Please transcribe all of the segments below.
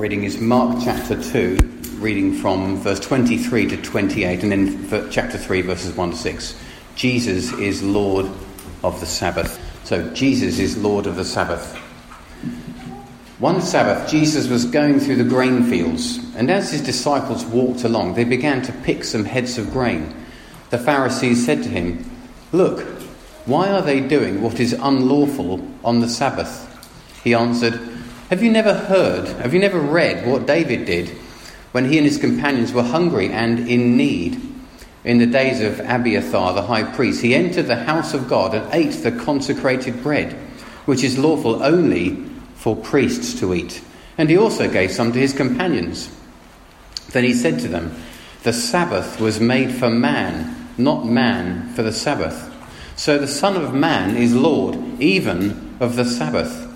Reading is Mark chapter 2, reading from verse 23 to 28, and then chapter 3, verses 1 to 6. Jesus is Lord of the Sabbath. So, Jesus is Lord of the Sabbath. One Sabbath, Jesus was going through the grain fields, and as his disciples walked along, they began to pick some heads of grain. The Pharisees said to him, Look, why are they doing what is unlawful on the Sabbath? He answered, have you never heard, have you never read what David did when he and his companions were hungry and in need? In the days of Abiathar the high priest, he entered the house of God and ate the consecrated bread, which is lawful only for priests to eat. And he also gave some to his companions. Then he said to them, The Sabbath was made for man, not man for the Sabbath. So the Son of Man is Lord even of the Sabbath.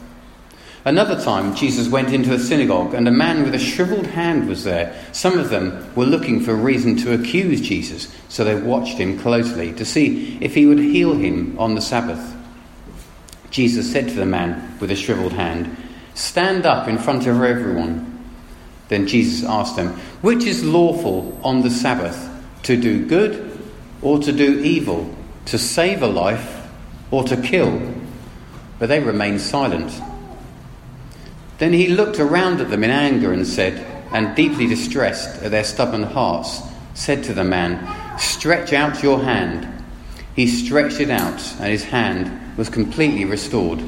Another time, Jesus went into a synagogue, and a man with a shriveled hand was there. Some of them were looking for a reason to accuse Jesus, so they watched him closely to see if he would heal him on the Sabbath. Jesus said to the man with a shriveled hand, Stand up in front of everyone. Then Jesus asked them, Which is lawful on the Sabbath, to do good or to do evil, to save a life or to kill? But they remained silent. Then he looked around at them in anger and said, and deeply distressed at their stubborn hearts, said to the man, Stretch out your hand. He stretched it out, and his hand was completely restored.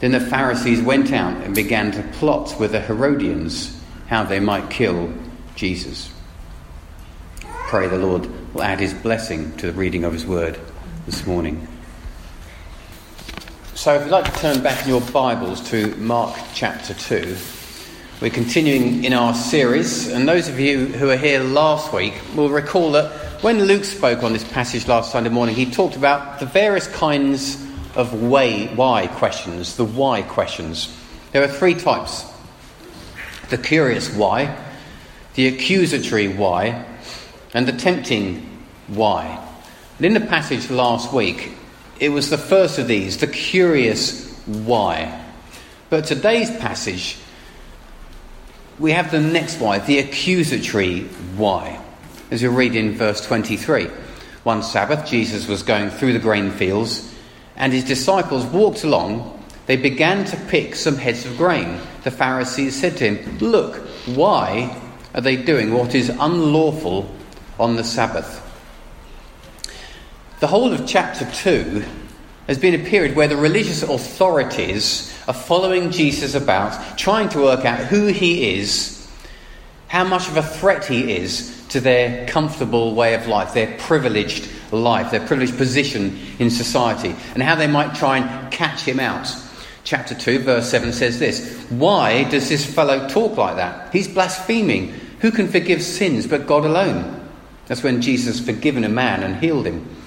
Then the Pharisees went out and began to plot with the Herodians how they might kill Jesus. Pray the Lord will add his blessing to the reading of his word this morning. So, if you'd like to turn back in your Bibles to Mark chapter 2, we're continuing in our series. And those of you who were here last week will recall that when Luke spoke on this passage last Sunday morning, he talked about the various kinds of way, why questions, the why questions. There are three types the curious why, the accusatory why, and the tempting why. And in the passage last week, it was the first of these, the curious why. But today's passage, we have the next why, the accusatory why. As you read in verse 23. One Sabbath, Jesus was going through the grain fields, and his disciples walked along. They began to pick some heads of grain. The Pharisees said to him, Look, why are they doing what is unlawful on the Sabbath? The whole of chapter 2 has been a period where the religious authorities are following Jesus about, trying to work out who he is, how much of a threat he is to their comfortable way of life, their privileged life, their privileged position in society, and how they might try and catch him out. Chapter 2, verse 7 says this Why does this fellow talk like that? He's blaspheming. Who can forgive sins but God alone? That's when Jesus forgiven a man and healed him.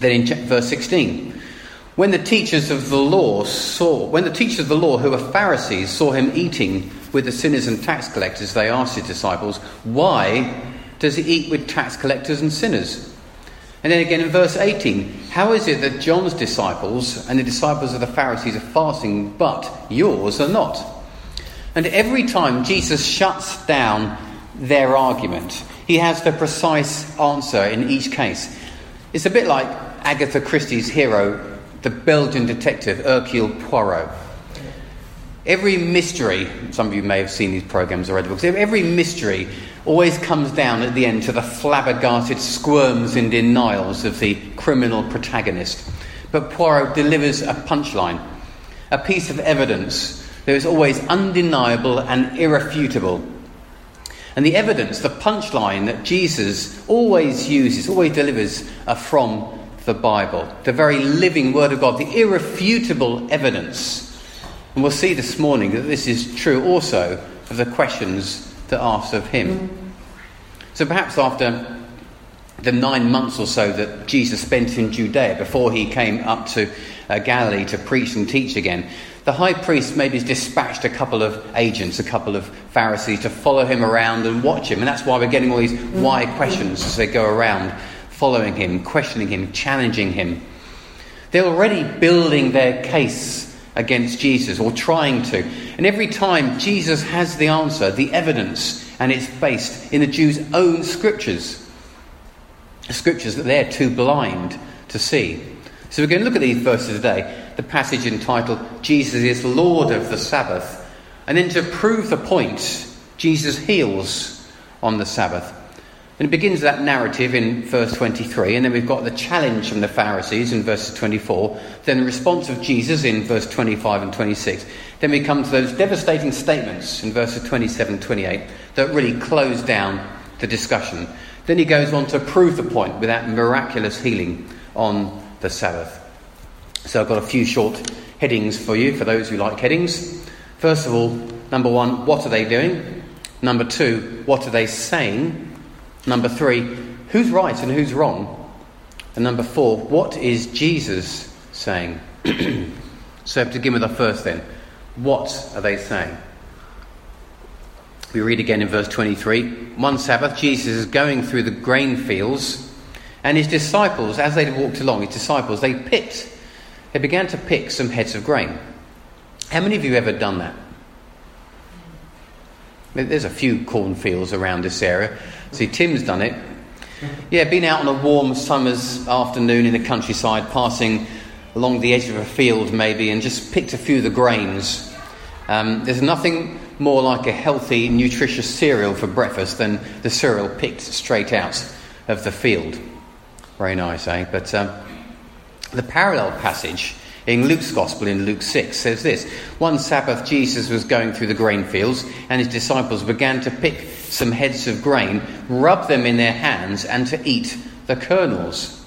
Then in verse 16, when the teachers of the law saw, when the teachers of the law who were Pharisees saw him eating with the sinners and tax collectors, they asked his disciples, Why does he eat with tax collectors and sinners? And then again in verse 18, how is it that John's disciples and the disciples of the Pharisees are fasting, but yours are not? And every time Jesus shuts down their argument, he has the precise answer in each case. It's a bit like Agatha Christie's hero, the Belgian detective Hercule Poirot. Every mystery, some of you may have seen these programs or read the books, every mystery always comes down at the end to the flabbergasted squirms and denials of the criminal protagonist. But Poirot delivers a punchline, a piece of evidence that is always undeniable and irrefutable. And the evidence, the punchline that Jesus always uses, always delivers, are from the Bible, the very living Word of God, the irrefutable evidence. And we'll see this morning that this is true also of the questions that are asked of Him. So perhaps after the nine months or so that Jesus spent in Judea before he came up to uh, Galilee to preach and teach again, the high priest maybe dispatched a couple of agents, a couple of Pharisees to follow him around and watch him. And that's why we're getting all these why questions as they go around following him, questioning him, challenging him. They're already building their case against Jesus or trying to. And every time Jesus has the answer, the evidence, and it's based in the Jews' own scriptures. Scriptures that they're too blind to see. So we're going to look at these verses today. The passage entitled, Jesus is Lord of the Sabbath. And then to prove the point, Jesus heals on the Sabbath. And it begins that narrative in verse 23, and then we've got the challenge from the Pharisees in verse 24, then the response of Jesus in verse 25 and 26. Then we come to those devastating statements in verses 27 and 28 that really close down the discussion. Then he goes on to prove the point with that miraculous healing on the Sabbath. So I've got a few short headings for you, for those who like headings. First of all, number one, what are they doing? Number two, what are they saying? Number three, who's right and who's wrong? And number four, what is Jesus saying? so to begin with the first then, what are they saying? We read again in verse 23. One Sabbath, Jesus is going through the grain fields, and his disciples, as they walked along, his disciples, they picked, they began to pick some heads of grain. How many of you ever done that? There's a few cornfields around this area. See, Tim's done it. Yeah, been out on a warm summer's afternoon in the countryside, passing along the edge of a field maybe, and just picked a few of the grains. Um, there's nothing more like a healthy, nutritious cereal for breakfast than the cereal picked straight out of the field. Very nice, eh? But um, the parallel passage in Luke's Gospel, in Luke 6, says this One Sabbath, Jesus was going through the grain fields, and his disciples began to pick some heads of grain, rub them in their hands, and to eat the kernels.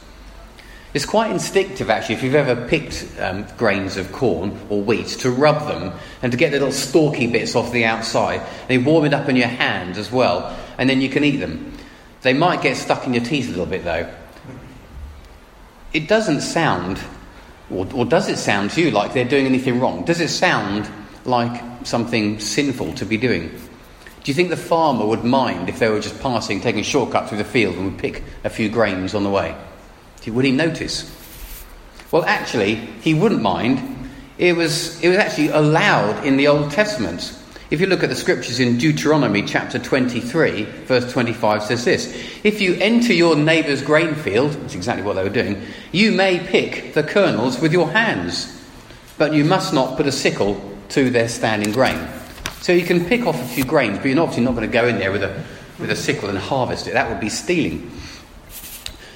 It's quite instinctive, actually, if you've ever picked um, grains of corn or wheat, to rub them and to get the little stalky bits off the outside. And warm it up in your hand as well, and then you can eat them. They might get stuck in your teeth a little bit, though. It doesn't sound or, or does it sound to you like they're doing anything wrong? Does it sound like something sinful to be doing? Do you think the farmer would mind if they were just passing, taking a shortcut through the field and would pick a few grains on the way? Would he notice? Well, actually, he wouldn't mind. It was, it was actually allowed in the Old Testament. If you look at the scriptures in Deuteronomy chapter 23, verse 25 says this If you enter your neighbour's grain field, that's exactly what they were doing, you may pick the kernels with your hands, but you must not put a sickle to their standing grain. So you can pick off a few grains, but you're obviously not going to go in there with a, with a sickle and harvest it. That would be stealing.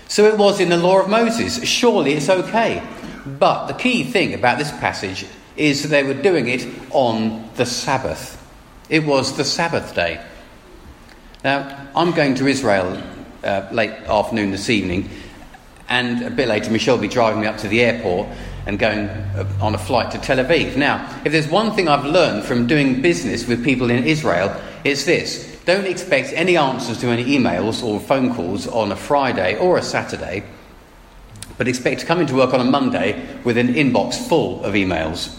So it was in the law of Moses. Surely it's okay. But the key thing about this passage is they were doing it on the Sabbath. It was the Sabbath day. Now, I'm going to Israel uh, late afternoon this evening, and a bit later, Michelle will be driving me up to the airport and going uh, on a flight to Tel Aviv. Now, if there's one thing I've learned from doing business with people in Israel, it's this don't expect any answers to any emails or phone calls on a Friday or a Saturday, but expect to come into work on a Monday with an inbox full of emails.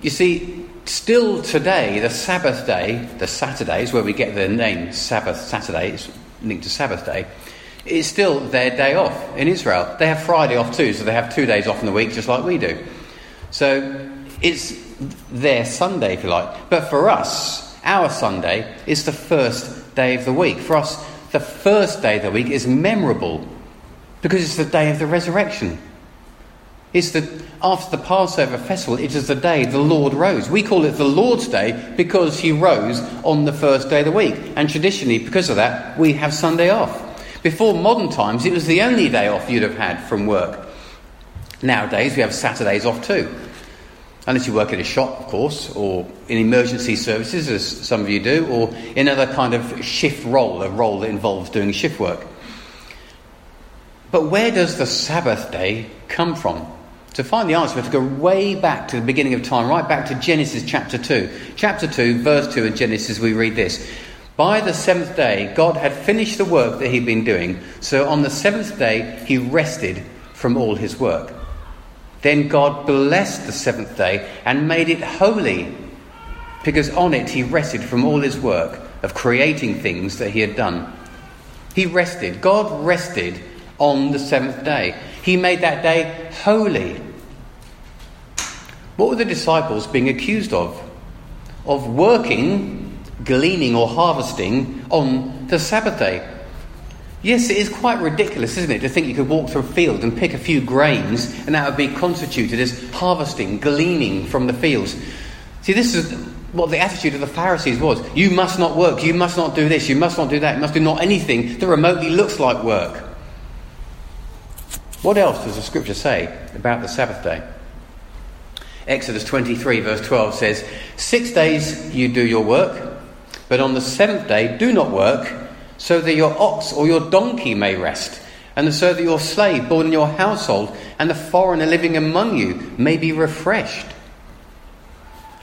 You see, Still today, the Sabbath day, the Saturday is where we get the name Sabbath Saturday, it's linked to Sabbath day, is still their day off in Israel. They have Friday off too, so they have two days off in the week just like we do. So it's their Sunday, if you like. But for us, our Sunday is the first day of the week. For us, the first day of the week is memorable because it's the day of the resurrection. It's the, after the Passover festival, it is the day the Lord rose. We call it the Lord's Day because he rose on the first day of the week. And traditionally, because of that, we have Sunday off. Before modern times, it was the only day off you'd have had from work. Nowadays, we have Saturdays off too. Unless you work in a shop, of course, or in emergency services, as some of you do, or in another kind of shift role, a role that involves doing shift work. But where does the Sabbath day come from? To find the answer, we have to go way back to the beginning of time, right back to Genesis chapter 2. Chapter 2, verse 2 of Genesis, we read this. By the seventh day, God had finished the work that he'd been doing, so on the seventh day, he rested from all his work. Then God blessed the seventh day and made it holy, because on it he rested from all his work of creating things that he had done. He rested. God rested on the seventh day. He made that day holy. What were the disciples being accused of? Of working, gleaning, or harvesting on the Sabbath day. Yes, it is quite ridiculous, isn't it, to think you could walk through a field and pick a few grains and that would be constituted as harvesting, gleaning from the fields. See, this is what the attitude of the Pharisees was. You must not work, you must not do this, you must not do that, you must do not anything that remotely looks like work. What else does the scripture say about the Sabbath day? Exodus 23, verse 12 says, Six days you do your work, but on the seventh day do not work so that your ox or your donkey may rest, and so that your slave born in your household and the foreigner living among you may be refreshed.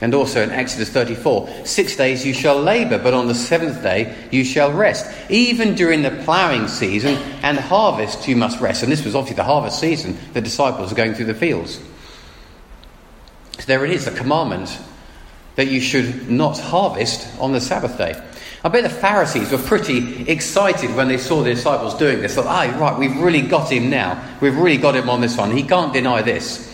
And also in Exodus 34, six days you shall labour, but on the seventh day you shall rest. Even during the ploughing season and harvest you must rest. And this was obviously the harvest season. The disciples are going through the fields. There it is, the commandment that you should not harvest on the Sabbath day. I bet the Pharisees were pretty excited when they saw the disciples doing this. Thought, ah, right, we've really got him now. We've really got him on this one. He can't deny this.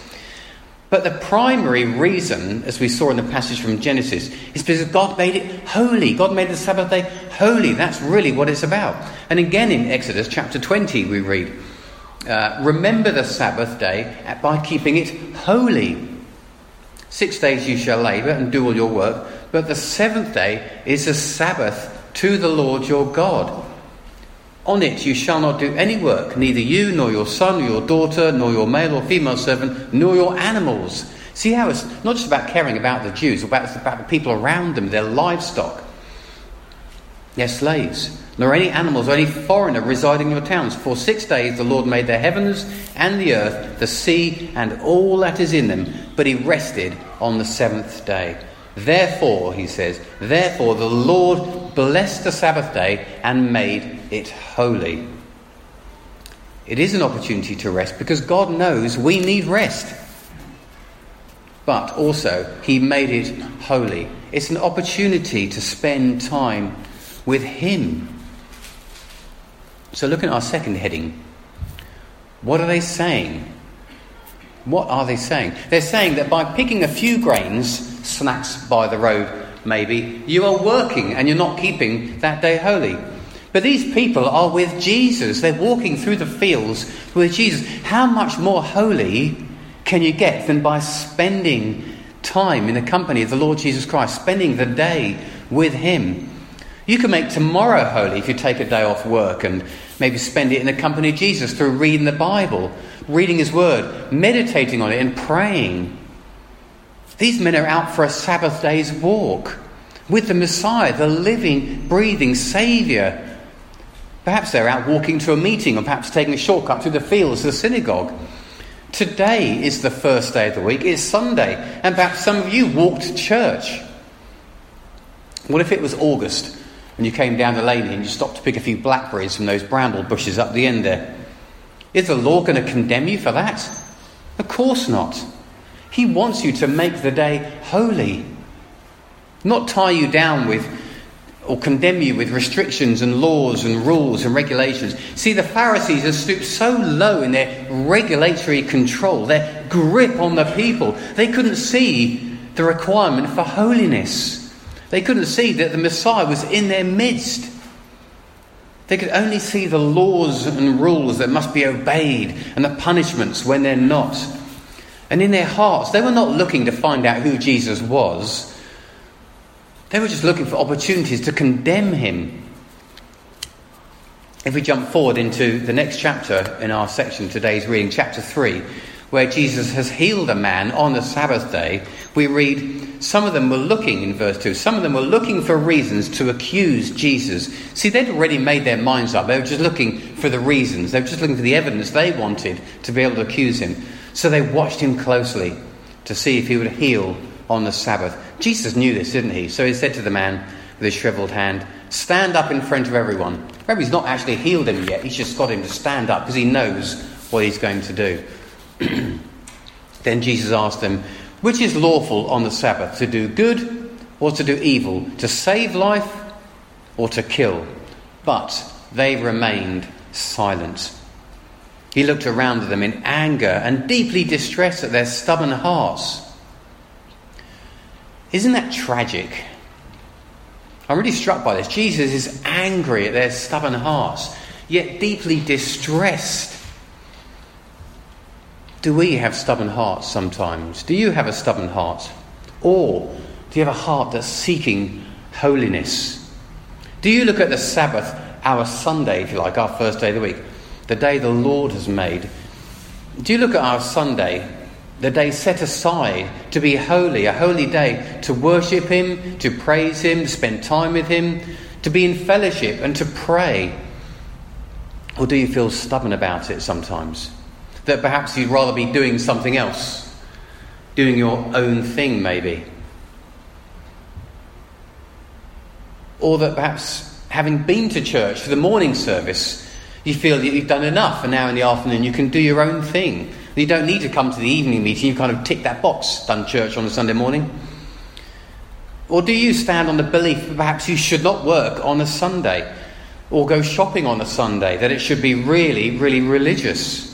But the primary reason, as we saw in the passage from Genesis, is because God made it holy. God made the Sabbath day holy. That's really what it's about. And again in Exodus chapter 20, we read, uh, Remember the Sabbath day by keeping it holy. Six days you shall labour and do all your work but the seventh day is a Sabbath to the Lord your God. On it you shall not do any work, neither you, nor your son, nor your daughter, nor your male or female servant, nor your animals. See how it's not just about caring about the Jews, it's about the people around them, their livestock, their slaves, nor any animals or any foreigner residing in your towns. For six days the Lord made the heavens and the earth, the sea, and all that is in them, but he rested on the seventh day. Therefore, he says, therefore the Lord blessed the Sabbath day and made it holy. It is an opportunity to rest because God knows we need rest. But also, he made it holy. It's an opportunity to spend time with him. So, look at our second heading. What are they saying? What are they saying? They're saying that by picking a few grains, snacks by the road maybe, you are working and you're not keeping that day holy. But these people are with Jesus. They're walking through the fields with Jesus. How much more holy can you get than by spending time in the company of the Lord Jesus Christ, spending the day with Him? You can make tomorrow holy if you take a day off work and maybe spend it in the company of Jesus through reading the Bible reading his word, meditating on it, and praying. These men are out for a Sabbath day's walk with the Messiah, the living, breathing Saviour. Perhaps they're out walking to a meeting or perhaps taking a shortcut through the fields to the synagogue. Today is the first day of the week, it's Sunday, and perhaps some of you walked to church. What if it was August and you came down the lane and you stopped to pick a few blackberries from those bramble bushes up the end there? Is the law going to condemn you for that? Of course not. He wants you to make the day holy, not tie you down with or condemn you with restrictions and laws and rules and regulations. See, the Pharisees have stooped so low in their regulatory control, their grip on the people, they couldn't see the requirement for holiness. They couldn't see that the Messiah was in their midst. They could only see the laws and rules that must be obeyed and the punishments when they're not. And in their hearts, they were not looking to find out who Jesus was. They were just looking for opportunities to condemn him. If we jump forward into the next chapter in our section, today's reading, chapter 3, where Jesus has healed a man on the Sabbath day, we read some of them were looking, in verse 2, some of them were looking for reasons to accuse Jesus. See, they'd already made their minds up. They were just looking for the reasons, they were just looking for the evidence they wanted to be able to accuse him. So they watched him closely to see if he would heal on the Sabbath. Jesus knew this, didn't he? So he said to the man with his shriveled hand, Stand up in front of everyone. Remember, he's not actually healed him yet, he's just got him to stand up because he knows what he's going to do. then Jesus asked them, Which is lawful on the Sabbath, to do good or to do evil, to save life or to kill? But they remained silent. He looked around at them in anger and deeply distressed at their stubborn hearts. Isn't that tragic? I'm really struck by this. Jesus is angry at their stubborn hearts, yet deeply distressed. Do we have stubborn hearts sometimes? Do you have a stubborn heart? Or do you have a heart that's seeking holiness? Do you look at the Sabbath, our Sunday, if you like, our first day of the week, the day the Lord has made? Do you look at our Sunday the day set aside to be holy, a holy day to worship Him, to praise Him, to spend time with Him, to be in fellowship and to pray? Or do you feel stubborn about it sometimes? That perhaps you'd rather be doing something else, doing your own thing, maybe? Or that perhaps having been to church for the morning service, you feel that you've done enough, and now in the afternoon you can do your own thing you don't need to come to the evening meeting, you kind of tick that box, done church on a Sunday morning. Or do you stand on the belief that perhaps you should not work on a Sunday or go shopping on a Sunday, that it should be really, really religious?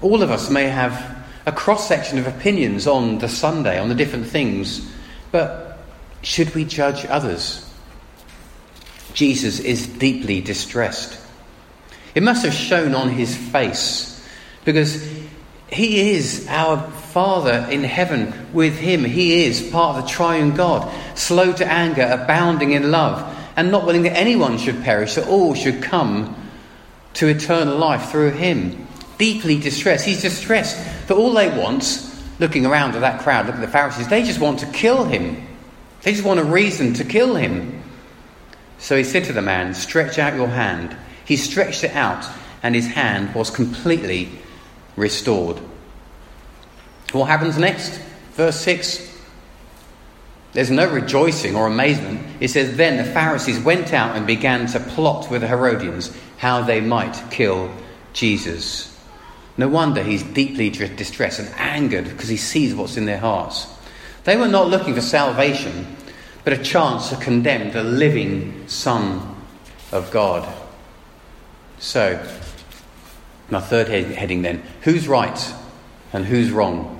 All of us may have a cross section of opinions on the Sunday, on the different things, but should we judge others? Jesus is deeply distressed. It must have shown on his face because he is our Father in heaven with Him. He is part of the triune God, slow to anger, abounding in love, and not willing that anyone should perish, that all should come to eternal life through Him. Deeply distressed. He's distressed that all they want, looking around at that crowd, look at the Pharisees, they just want to kill Him. They just want a reason to kill Him. So he said to the man, Stretch out your hand. He stretched it out, and his hand was completely restored. What happens next? Verse 6. There's no rejoicing or amazement. It says, Then the Pharisees went out and began to plot with the Herodians how they might kill Jesus. No wonder he's deeply distressed and angered because he sees what's in their hearts. They were not looking for salvation, but a chance to condemn the living Son of God. So, my third heading then who's right and who's wrong?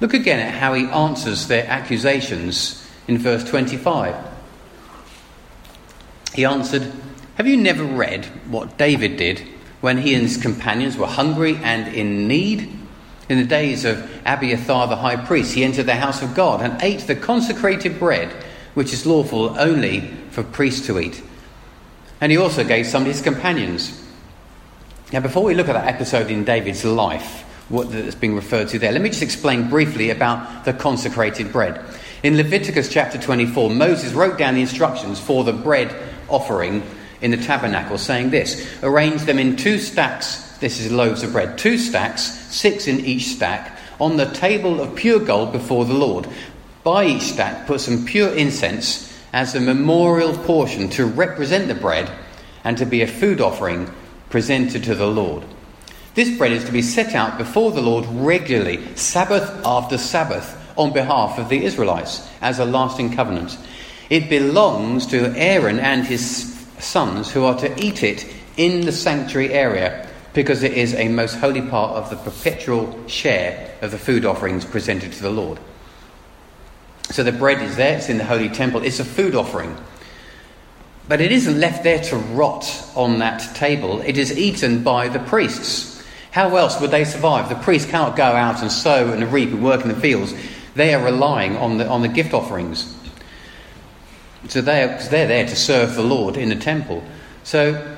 Look again at how he answers their accusations in verse 25. He answered, Have you never read what David did when he and his companions were hungry and in need? In the days of Abiathar the high priest, he entered the house of God and ate the consecrated bread, which is lawful only for priests to eat. And he also gave some to his companions. Now, before we look at that episode in David's life, what that's being referred to there, let me just explain briefly about the consecrated bread. In Leviticus chapter 24, Moses wrote down the instructions for the bread offering in the tabernacle, saying this Arrange them in two stacks, this is loaves of bread, two stacks, six in each stack, on the table of pure gold before the Lord. By each stack, put some pure incense as a memorial portion to represent the bread and to be a food offering presented to the Lord. This bread is to be set out before the Lord regularly, Sabbath after Sabbath, on behalf of the Israelites as a lasting covenant. It belongs to Aaron and his sons who are to eat it in the sanctuary area because it is a most holy part of the perpetual share of the food offerings presented to the Lord. So the bread is there, it's in the holy temple, it's a food offering. But it isn't left there to rot on that table, it is eaten by the priests. How else would they survive? The priests cannot go out and sow and reap and work in the fields. They are relying on the, on the gift offerings. So they are, they're there to serve the Lord in the temple. So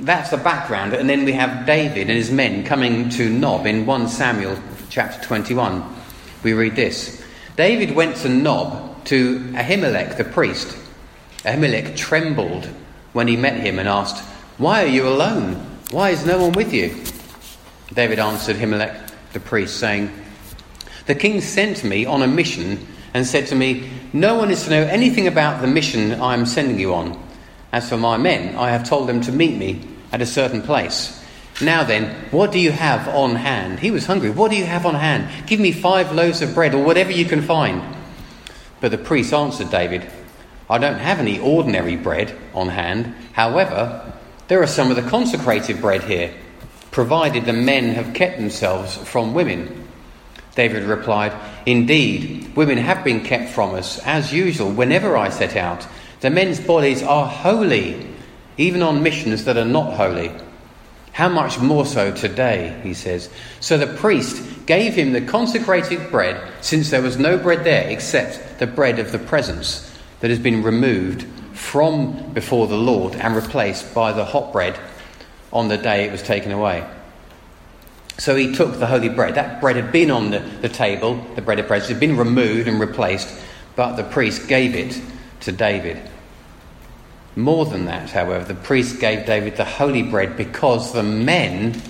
that's the background. And then we have David and his men coming to Nob in 1 Samuel chapter 21. We read this David went to Nob to Ahimelech the priest Ahimelech trembled when he met him and asked, Why are you alone? Why is no one with you? David answered Ahimelech the priest, saying, The king sent me on a mission and said to me, No one is to know anything about the mission I am sending you on. As for my men, I have told them to meet me at a certain place. Now then, what do you have on hand? He was hungry. What do you have on hand? Give me five loaves of bread or whatever you can find. But the priest answered David, I don't have any ordinary bread on hand. However, there are some of the consecrated bread here, provided the men have kept themselves from women. David replied, Indeed, women have been kept from us, as usual, whenever I set out. The men's bodies are holy, even on missions that are not holy. How much more so today, he says. So the priest gave him the consecrated bread, since there was no bread there except the bread of the presence that has been removed from before the Lord and replaced by the hot bread on the day it was taken away. So he took the holy bread. That bread had been on the, the table, the bread of presence, had been removed and replaced, but the priest gave it to David. More than that, however, the priest gave David the holy bread because the men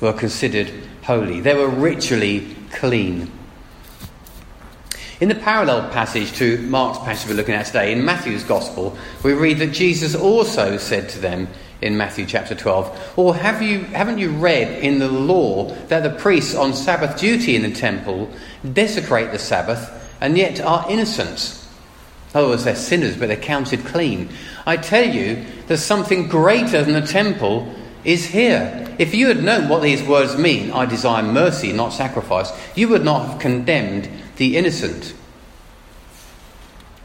were considered holy. They were ritually clean. In the parallel passage to Mark's passage we're looking at today, in Matthew's Gospel, we read that Jesus also said to them in Matthew chapter 12, Or have you, haven't you read in the law that the priests on Sabbath duty in the temple desecrate the Sabbath and yet are innocent? In other words, they're sinners, but they're counted clean. I tell you, there's something greater than the temple is here. If you had known what these words mean, I desire mercy, not sacrifice, you would not have condemned the innocent.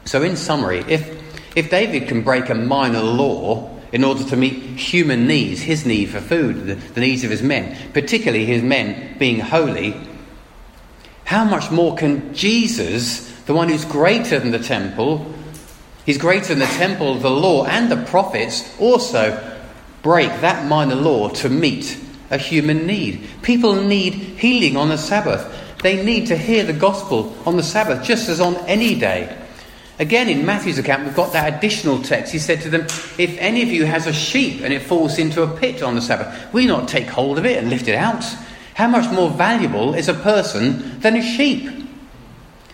So, in summary, if, if David can break a minor law in order to meet human needs, his need for food, the, the needs of his men, particularly his men being holy, how much more can Jesus, the one who's greater than the temple, he's greater than the temple, the law, and the prophets, also break that minor law to meet a human need? People need healing on the Sabbath. They need to hear the gospel on the Sabbath, just as on any day. Again, in Matthew's account, we've got that additional text. He said to them, If any of you has a sheep and it falls into a pit on the Sabbath, will you not take hold of it and lift it out? How much more valuable is a person than a sheep?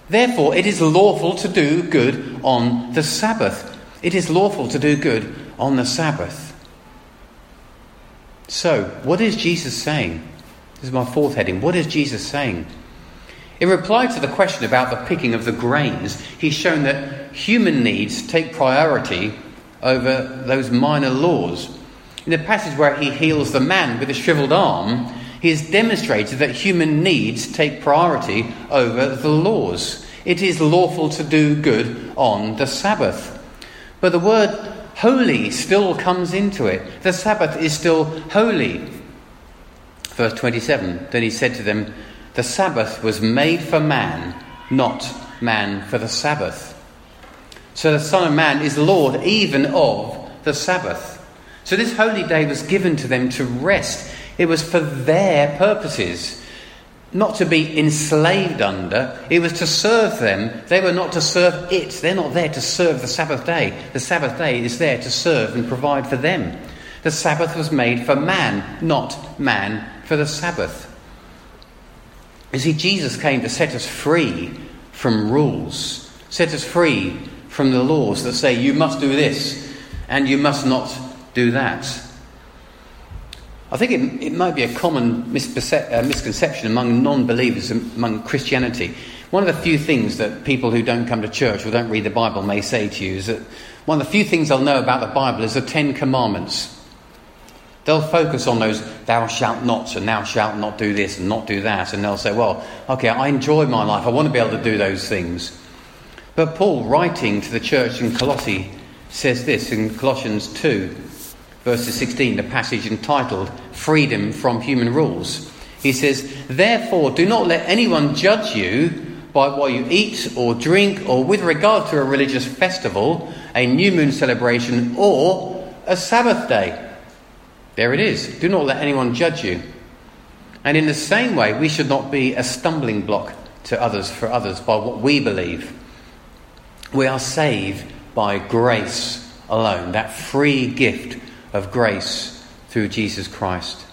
Therefore, it is lawful to do good on the Sabbath. It is lawful to do good on the Sabbath. So, what is Jesus saying? This is my fourth heading. What is Jesus saying? In reply to the question about the picking of the grains, he's shown that human needs take priority over those minor laws. In the passage where he heals the man with a shriveled arm, he has demonstrated that human needs take priority over the laws. It is lawful to do good on the Sabbath. But the word holy still comes into it. The Sabbath is still holy. Verse 27 Then he said to them, the Sabbath was made for man, not man for the Sabbath. So the Son of Man is Lord even of the Sabbath. So this holy day was given to them to rest. It was for their purposes, not to be enslaved under. It was to serve them. They were not to serve it. They're not there to serve the Sabbath day. The Sabbath day is there to serve and provide for them. The Sabbath was made for man, not man for the Sabbath. You see, Jesus came to set us free from rules, set us free from the laws that say you must do this and you must not do that. I think it, it might be a common misperce- uh, misconception among non believers, among Christianity. One of the few things that people who don't come to church or don't read the Bible may say to you is that one of the few things they'll know about the Bible is the Ten Commandments. They'll focus on those thou shalt nots and thou shalt not do this and not do that. And they'll say, well, okay, I enjoy my life. I want to be able to do those things. But Paul, writing to the church in Colossae, says this in Colossians 2, verses 16, the passage entitled Freedom from Human Rules. He says, Therefore, do not let anyone judge you by what you eat or drink, or with regard to a religious festival, a new moon celebration, or a Sabbath day there it is. Do not let anyone judge you. And in the same way, we should not be a stumbling block to others for others by what we believe. We are saved by grace alone, that free gift of grace through Jesus Christ.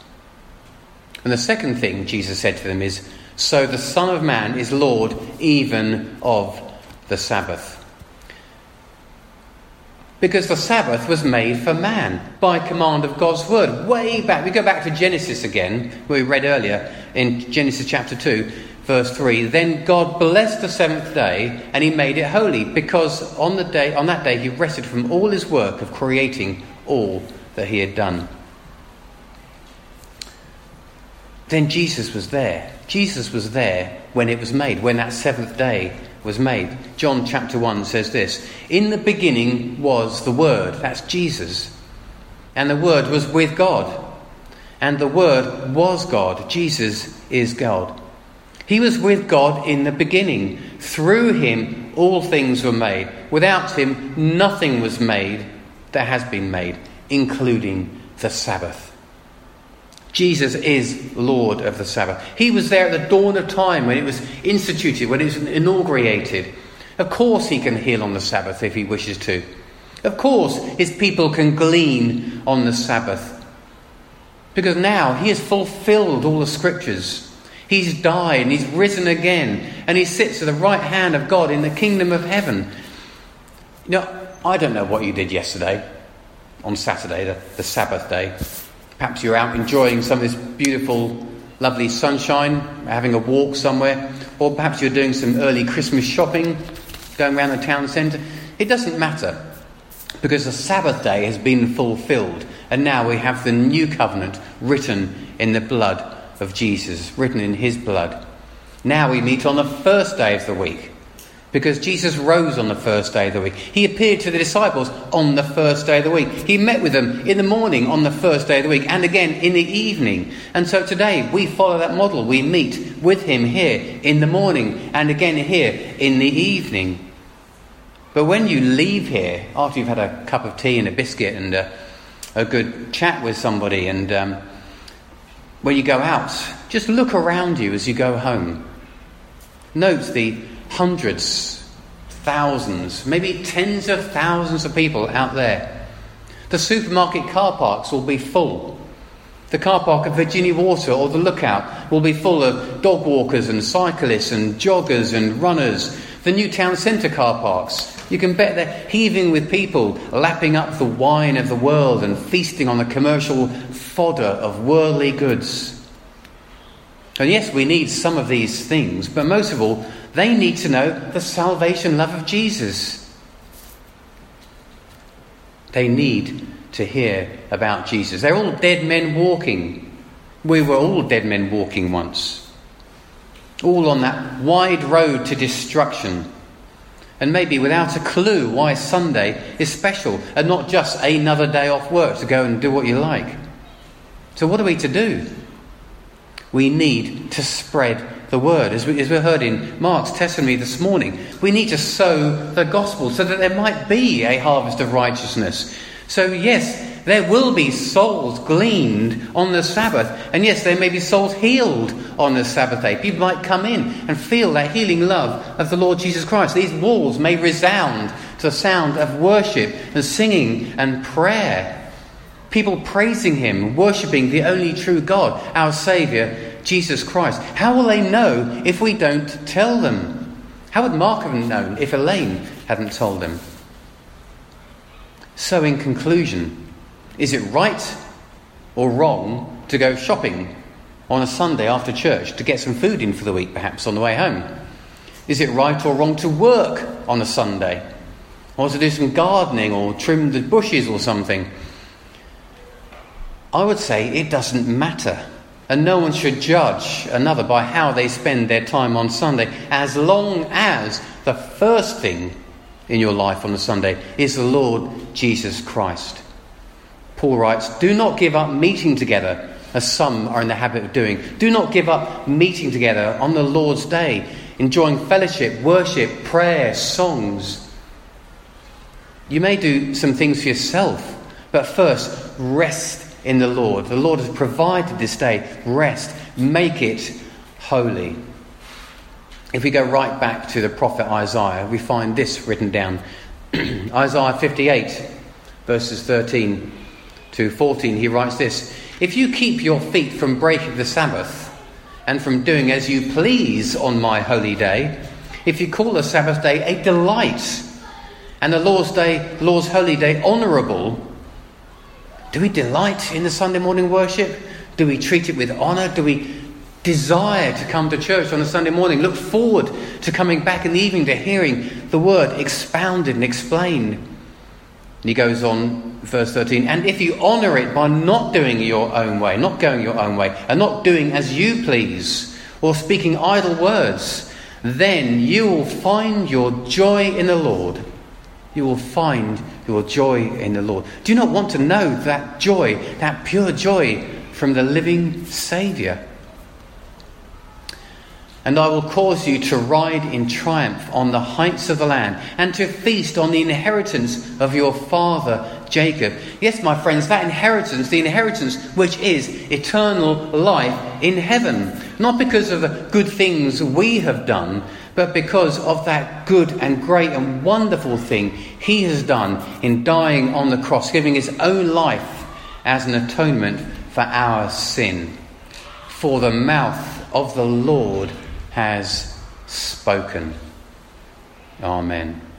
And the second thing Jesus said to them is So the Son of Man is Lord even of the Sabbath. Because the Sabbath was made for man by command of God's word. Way back, we go back to Genesis again, we read earlier in Genesis chapter 2, verse 3. Then God blessed the seventh day and he made it holy, because on, the day, on that day he rested from all his work of creating all that he had done. Then Jesus was there. Jesus was there when it was made, when that seventh day was made. John chapter 1 says this In the beginning was the Word, that's Jesus. And the Word was with God. And the Word was God. Jesus is God. He was with God in the beginning. Through him, all things were made. Without him, nothing was made that has been made, including the Sabbath. Jesus is Lord of the Sabbath. He was there at the dawn of time when it was instituted, when it was inaugurated. Of course, he can heal on the Sabbath if he wishes to. Of course, his people can glean on the Sabbath. Because now he has fulfilled all the scriptures. He's died and he's risen again, and he sits at the right hand of God in the kingdom of heaven. You know, I don't know what you did yesterday on Saturday, the, the Sabbath day. Perhaps you're out enjoying some of this beautiful, lovely sunshine, having a walk somewhere, or perhaps you're doing some early Christmas shopping, going around the town centre. It doesn't matter because the Sabbath day has been fulfilled, and now we have the new covenant written in the blood of Jesus, written in his blood. Now we meet on the first day of the week because Jesus rose on the first day of the week. He appeared to the disciples on the first day of the week. He met with them in the morning on the first day of the week and again in the evening. And so today we follow that model. We meet with him here in the morning and again here in the evening. But when you leave here, after you've had a cup of tea and a biscuit and a, a good chat with somebody, and um, when you go out, just look around you as you go home. Note the hundreds, thousands, maybe tens of thousands of people out there. The supermarket car parks will be full. The car park at Virginia Water or the Lookout will be full of dog walkers and cyclists and joggers and runners. The new town centre car parks, you can bet they're heaving with people, lapping up the wine of the world and feasting on the commercial fodder of worldly goods. And yes, we need some of these things, but most of all, they need to know the salvation love of Jesus. They need to hear about Jesus. They're all dead men walking. We were all dead men walking once. All on that wide road to destruction. And maybe without a clue why Sunday is special and not just another day off work to go and do what you like. So, what are we to do? We need to spread the word. As we, as we heard in Mark's testimony this morning, we need to sow the gospel so that there might be a harvest of righteousness. So, yes, there will be souls gleaned on the Sabbath, and yes, there may be souls healed on the Sabbath day. People might come in and feel that healing love of the Lord Jesus Christ. These walls may resound to the sound of worship and singing and prayer. People praising Him, worshipping the only true God, our Saviour, Jesus Christ. How will they know if we don't tell them? How would Mark have known if Elaine hadn't told them? So, in conclusion, is it right or wrong to go shopping on a Sunday after church to get some food in for the week, perhaps on the way home? Is it right or wrong to work on a Sunday? Or to do some gardening or trim the bushes or something? I would say it doesn't matter and no one should judge another by how they spend their time on Sunday, as long as the first thing in your life on the Sunday is the Lord Jesus Christ. Paul writes, Do not give up meeting together, as some are in the habit of doing. Do not give up meeting together on the Lord's day, enjoying fellowship, worship, prayer, songs. You may do some things for yourself, but first, rest in the Lord. The Lord has provided this day rest. Make it holy. If we go right back to the prophet Isaiah, we find this written down Isaiah 58, verses 13 to 14. He writes this If you keep your feet from breaking the Sabbath and from doing as you please on my holy day, if you call the Sabbath day a delight and the Lord's day, Lord's holy day, honourable, do we delight in the Sunday morning worship? Do we treat it with honour? Do we desire to come to church on a Sunday morning? Look forward to coming back in the evening to hearing the word expounded and explained. And he goes on, verse 13, and if you honour it by not doing your own way, not going your own way, and not doing as you please, or speaking idle words, then you will find your joy in the Lord. You will find your joy in the Lord. Do you not want to know that joy, that pure joy from the living Saviour? And I will cause you to ride in triumph on the heights of the land, and to feast on the inheritance of your father Jacob. Yes, my friends, that inheritance, the inheritance which is eternal life in heaven. Not because of the good things we have done, but because of that good and great and wonderful thing he has done in dying on the cross, giving his own life as an atonement for our sin. For the mouth of the Lord has spoken. Amen.